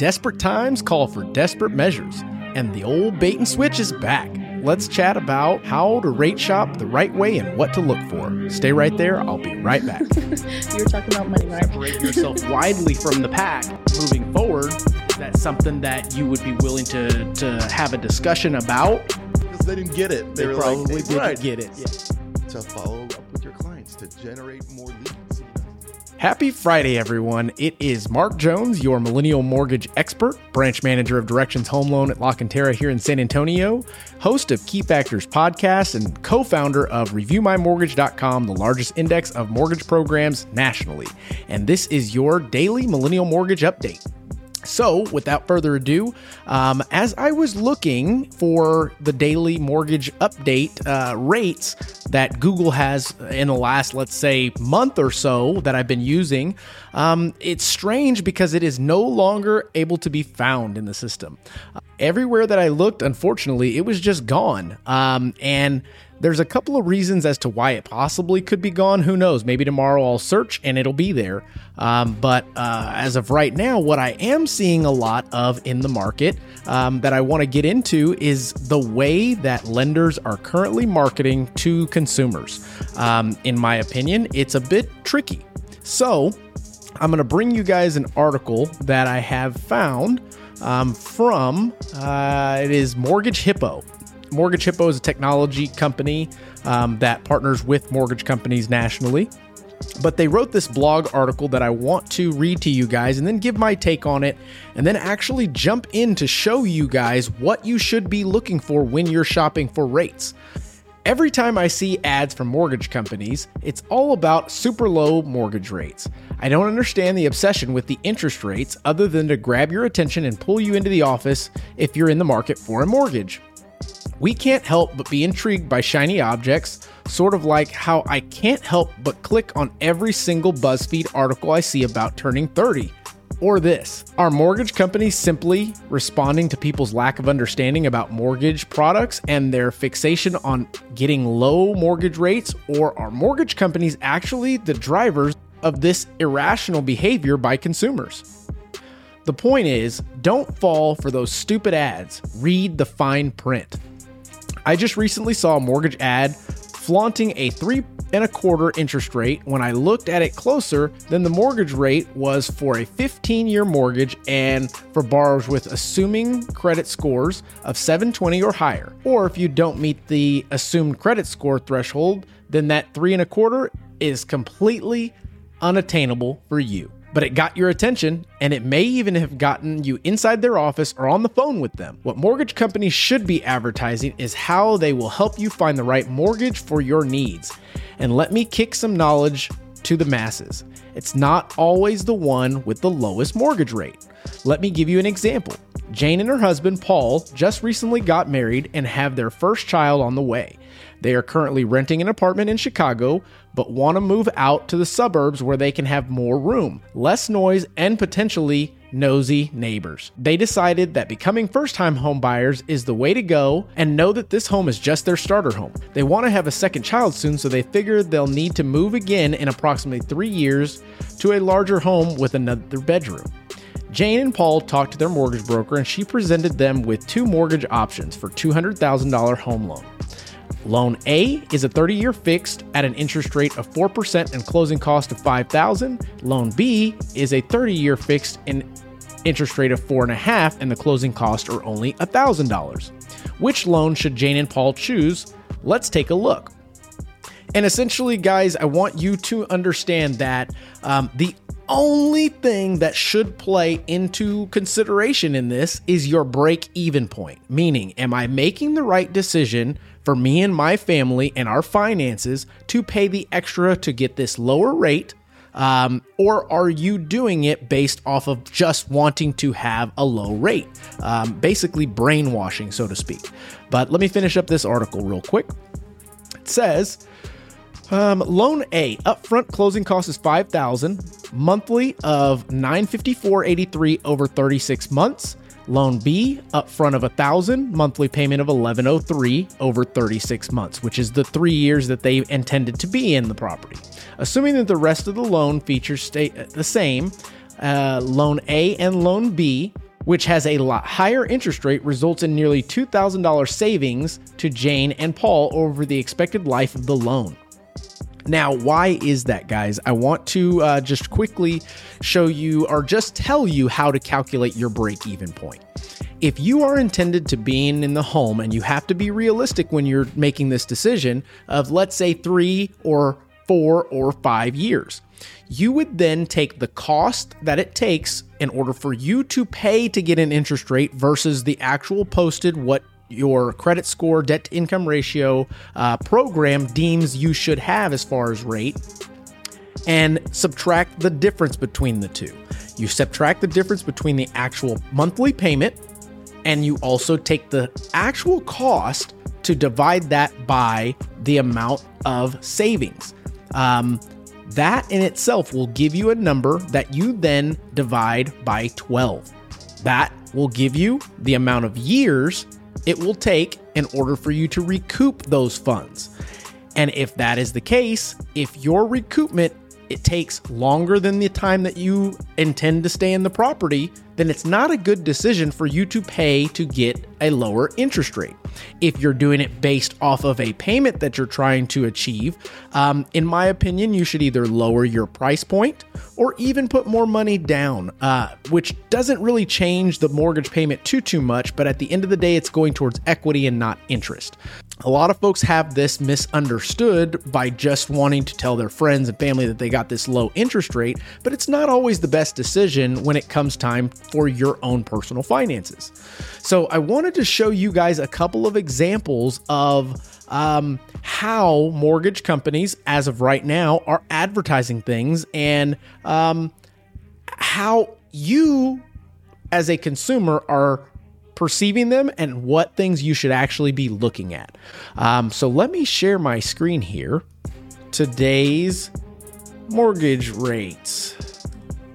Desperate times call for desperate measures, and the old bait and switch is back. Let's chat about how to rate shop the right way and what to look for. Stay right there, I'll be right back. you were talking about money, right? Separate yourself widely from the pack moving forward. Is that something that you would be willing to, to have a discussion about? Because they didn't get it. They, They were probably like, didn't right, get it. Yeah. to follow up with your clients to generate more leads. Happy Friday, everyone. It is Mark Jones, your millennial mortgage expert, branch manager of Directions Home Loan at La Cantera here in San Antonio, host of Key Factors podcast, and co founder of ReviewMyMortgage.com, the largest index of mortgage programs nationally. And this is your daily millennial mortgage update. So, without further ado, um, as I was looking for the daily mortgage update uh, rates that Google has in the last, let's say, month or so that I've been using, um, it's strange because it is no longer able to be found in the system. Uh, everywhere that I looked, unfortunately, it was just gone. Um, and there's a couple of reasons as to why it possibly could be gone. Who knows? Maybe tomorrow I'll search and it'll be there. Um, but uh, as of right now, what I am seeing a lot of in the market um, that I want to get into is the way that lenders are currently marketing to consumers. Um, in my opinion, it's a bit tricky. So, I'm going to bring you guys an article that I have found um, from uh, it is Mortgage Hippo. Mortgage Hippo is a technology company um, that partners with mortgage companies nationally. But they wrote this blog article that I want to read to you guys and then give my take on it, and then actually jump in to show you guys what you should be looking for when you're shopping for rates. Every time I see ads from mortgage companies, it's all about super low mortgage rates. I don't understand the obsession with the interest rates other than to grab your attention and pull you into the office if you're in the market for a mortgage. We can't help but be intrigued by shiny objects, sort of like how I can't help but click on every single BuzzFeed article I see about turning 30. Or this Are mortgage companies simply responding to people's lack of understanding about mortgage products and their fixation on getting low mortgage rates? Or are mortgage companies actually the drivers of this irrational behavior by consumers? The point is, don't fall for those stupid ads. Read the fine print. I just recently saw a mortgage ad flaunting a three and a quarter interest rate. When I looked at it closer, then the mortgage rate was for a 15 year mortgage and for borrowers with assuming credit scores of 720 or higher. Or if you don't meet the assumed credit score threshold, then that three and a quarter is completely unattainable for you but it got your attention and it may even have gotten you inside their office or on the phone with them. What mortgage companies should be advertising is how they will help you find the right mortgage for your needs. And let me kick some knowledge to the masses. It's not always the one with the lowest mortgage rate. Let me give you an example. Jane and her husband, Paul, just recently got married and have their first child on the way. They are currently renting an apartment in Chicago, but want to move out to the suburbs where they can have more room, less noise, and potentially nosy neighbors. They decided that becoming first time homebuyers is the way to go and know that this home is just their starter home. They want to have a second child soon, so they figure they'll need to move again in approximately three years to a larger home with another bedroom. Jane and Paul talked to their mortgage broker and she presented them with two mortgage options for $200,000 home loan. Loan A is a 30-year fixed at an interest rate of 4% and closing cost of 5000 Loan B is a 30-year fixed and interest rate of 4.5 and the closing cost are only $1,000. Which loan should Jane and Paul choose? Let's take a look. And essentially, guys, I want you to understand that um, the only thing that should play into consideration in this is your break even point. Meaning, am I making the right decision for me and my family and our finances to pay the extra to get this lower rate? Um, or are you doing it based off of just wanting to have a low rate? Um, basically, brainwashing, so to speak. But let me finish up this article real quick. It says, um, loan A upfront closing cost is five thousand, monthly of nine fifty four eighty three over thirty six months. Loan B upfront of a thousand, monthly payment of eleven oh three over thirty six months, which is the three years that they intended to be in the property. Assuming that the rest of the loan features stay the same, uh, loan A and loan B which has a lot higher interest rate, results in nearly $2,000 savings to Jane and Paul over the expected life of the loan. Now, why is that, guys? I want to uh, just quickly show you or just tell you how to calculate your break even point. If you are intended to being in the home and you have to be realistic when you're making this decision of, let's say, three or four or five years, you would then take the cost that it takes in order for you to pay to get an interest rate versus the actual posted what your credit score, debt to income ratio uh, program deems you should have as far as rate, and subtract the difference between the two. You subtract the difference between the actual monthly payment, and you also take the actual cost to divide that by the amount of savings. Um, that in itself will give you a number that you then divide by 12. That will give you the amount of years it will take in order for you to recoup those funds. And if that is the case, if your recoupment it takes longer than the time that you intend to stay in the property, then it's not a good decision for you to pay to get a lower interest rate. If you're doing it based off of a payment that you're trying to achieve, um, in my opinion, you should either lower your price point or even put more money down, uh, which doesn't really change the mortgage payment too too much. But at the end of the day, it's going towards equity and not interest. A lot of folks have this misunderstood by just wanting to tell their friends and family that they got this low interest rate, but it's not always the best decision when it comes time for your own personal finances. So, I wanted to show you guys a couple of examples of um, how mortgage companies, as of right now, are advertising things and um, how you, as a consumer, are perceiving them and what things you should actually be looking at. Um, so let me share my screen here. Today's mortgage rates.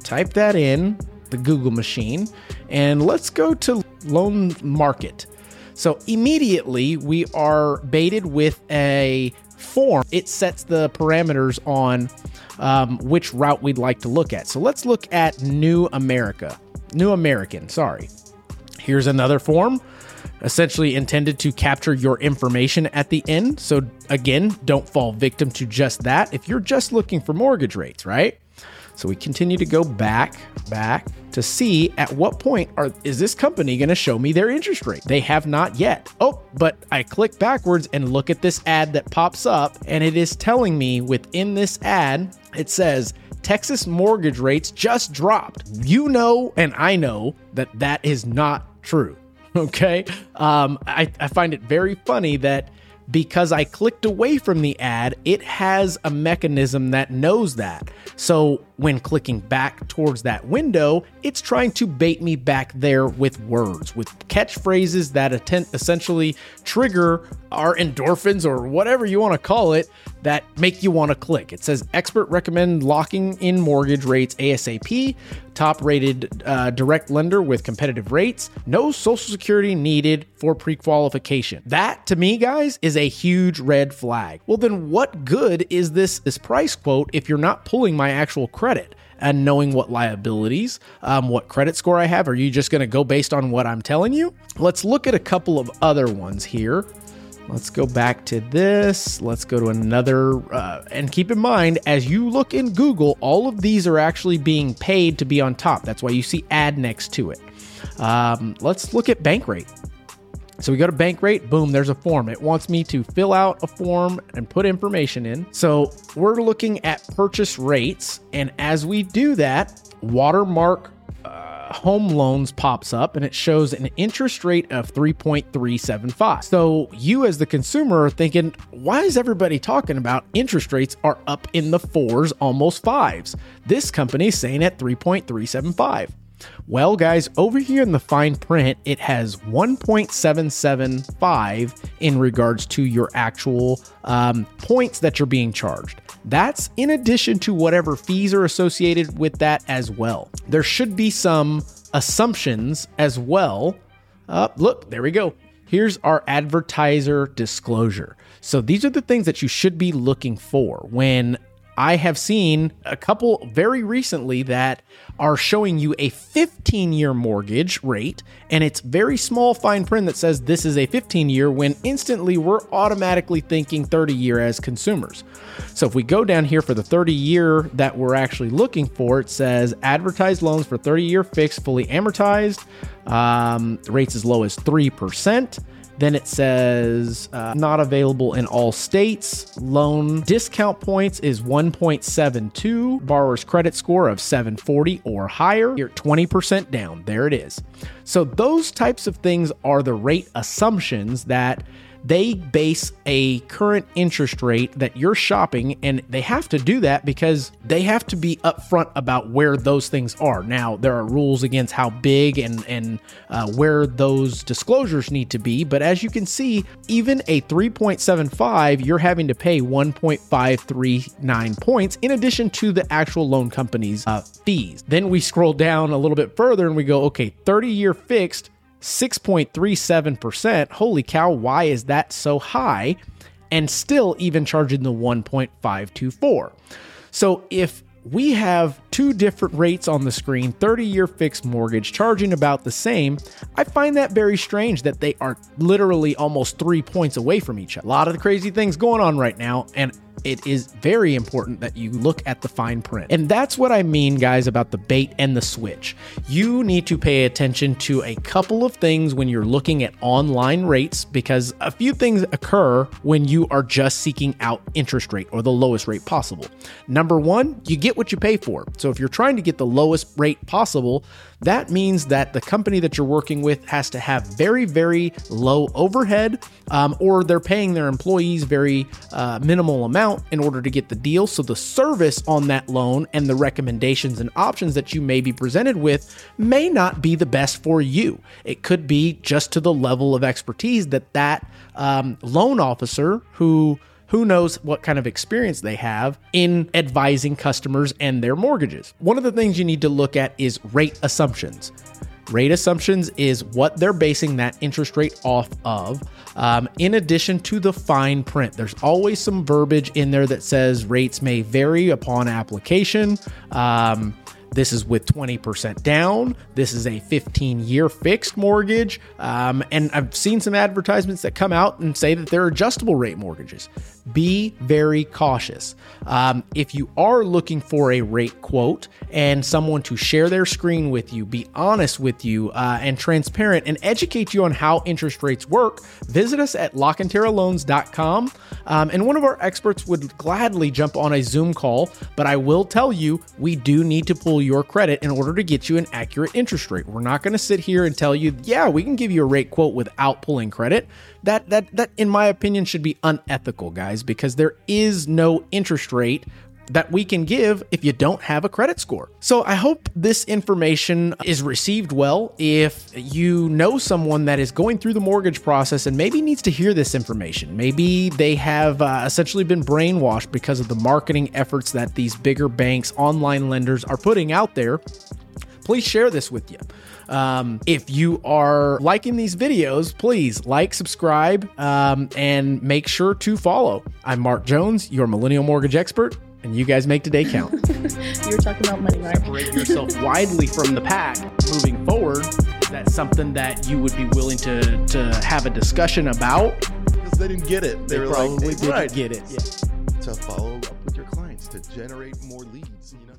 Type that in the Google machine and let's go to loan market. So immediately we are baited with a form. It sets the parameters on um, which route we'd like to look at. So let's look at New America. New American, sorry. Here's another form, essentially intended to capture your information at the end. So, again, don't fall victim to just that if you're just looking for mortgage rates, right? So we continue to go back, back to see at what point are is this company going to show me their interest rate? They have not yet. Oh, but I click backwards and look at this ad that pops up and it is telling me within this ad it says Texas mortgage rates just dropped. You know and I know that that is not true. Okay. Um, I, I find it very funny that because I clicked away from the ad, it has a mechanism that knows that. So when clicking back towards that window, it's trying to bait me back there with words, with catchphrases that atten- essentially trigger our endorphins or whatever you want to call it that make you want to click. It says expert recommend locking in mortgage rates ASAP, top rated uh, direct lender with competitive rates, no social security needed for pre qualification. That to me, guys, is a huge red flag. Well, then what good is this, this price quote if you're not pulling my actual credit? And knowing what liabilities, um, what credit score I have? Are you just going to go based on what I'm telling you? Let's look at a couple of other ones here. Let's go back to this. Let's go to another. Uh, and keep in mind, as you look in Google, all of these are actually being paid to be on top. That's why you see ad next to it. Um, let's look at Bankrate. So we go to Bankrate, boom, there's a form. It wants me to fill out a form and put information in. So we're looking at purchase rates. And as we do that, Watermark uh, home loans pops up and it shows an interest rate of 3.375. So you as the consumer are thinking, why is everybody talking about interest rates are up in the fours, almost fives? This company is saying at 3.375. Well, guys, over here in the fine print, it has 1.775 in regards to your actual um, points that you're being charged. That's in addition to whatever fees are associated with that as well. There should be some assumptions as well. Uh, look, there we go. Here's our advertiser disclosure. So these are the things that you should be looking for when I have seen a couple very recently that are showing you a 15 year mortgage rate, and it's very small fine print that says this is a 15 year when instantly we're automatically thinking 30 year as consumers. So if we go down here for the 30 year that we're actually looking for, it says advertised loans for 30 year fixed, fully amortized, um, rates as low as 3%. Then it says uh, not available in all states. Loan discount points is 1.72. Borrower's credit score of 740 or higher. You're 20% down. There it is. So those types of things are the rate assumptions that they base a current interest rate that you're shopping, and they have to do that because they have to be upfront about where those things are. Now, there are rules against how big and and uh, where those disclosures need to be, but as you can see, even a 3.75, you're having to pay 1.539 points in addition to the actual loan company's uh, fees. Then we scroll down a little bit further and we go, okay, 30 year fixed 6.37%. Holy cow, why is that so high? And still even charging the 1.524. So if we have two different rates on the screen 30 year fixed mortgage charging about the same. I find that very strange that they are literally almost three points away from each other. A lot of the crazy things going on right now, and it is very important that you look at the fine print. And that's what I mean, guys, about the bait and the switch. You need to pay attention to a couple of things when you're looking at online rates because a few things occur when you are just seeking out interest rate or the lowest rate possible. Number one, you get what you pay for. So if you're trying to get the lowest rate possible, that means that the company that you're working with has to have very, very low overhead, um, or they're paying their employees very uh, minimal amount in order to get the deal. So the service on that loan and the recommendations and options that you may be presented with may not be the best for you. It could be just to the level of expertise that that um, loan officer who who knows what kind of experience they have in advising customers and their mortgages. One of the things you need to look at is rate assumptions. Rate assumptions is what they're basing that interest rate off of. Um, in addition to the fine print, there's always some verbiage in there that says rates may vary upon application. Um, this is with 20% down. This is a 15 year fixed mortgage. Um, and I've seen some advertisements that come out and say that they're adjustable rate mortgages. Be very cautious. Um, if you are looking for a rate quote and someone to share their screen with you, be honest with you, uh, and transparent, and educate you on how interest rates work, visit us at LaCanteraLoans.com. Um, and one of our experts would gladly jump on a Zoom call, but I will tell you, we do need to pull your credit in order to get you an accurate interest rate. We're not going to sit here and tell you, yeah, we can give you a rate quote without pulling credit. That that that in my opinion should be unethical, guys, because there is no interest rate that we can give if you don't have a credit score. So I hope this information is received well. If you know someone that is going through the mortgage process and maybe needs to hear this information, maybe they have uh, essentially been brainwashed because of the marketing efforts that these bigger banks, online lenders are putting out there, please share this with you. Um, if you are liking these videos, please like, subscribe, um, and make sure to follow. I'm Mark Jones, your millennial mortgage expert and you guys make today count. you were talking about money, right? Separate yourself widely from the pack moving forward. Is that something that you would be willing to to have a discussion about? Because they didn't get it. They, They were probably like, didn't right. get it. Yeah. To follow up with your clients to generate more leads. You know.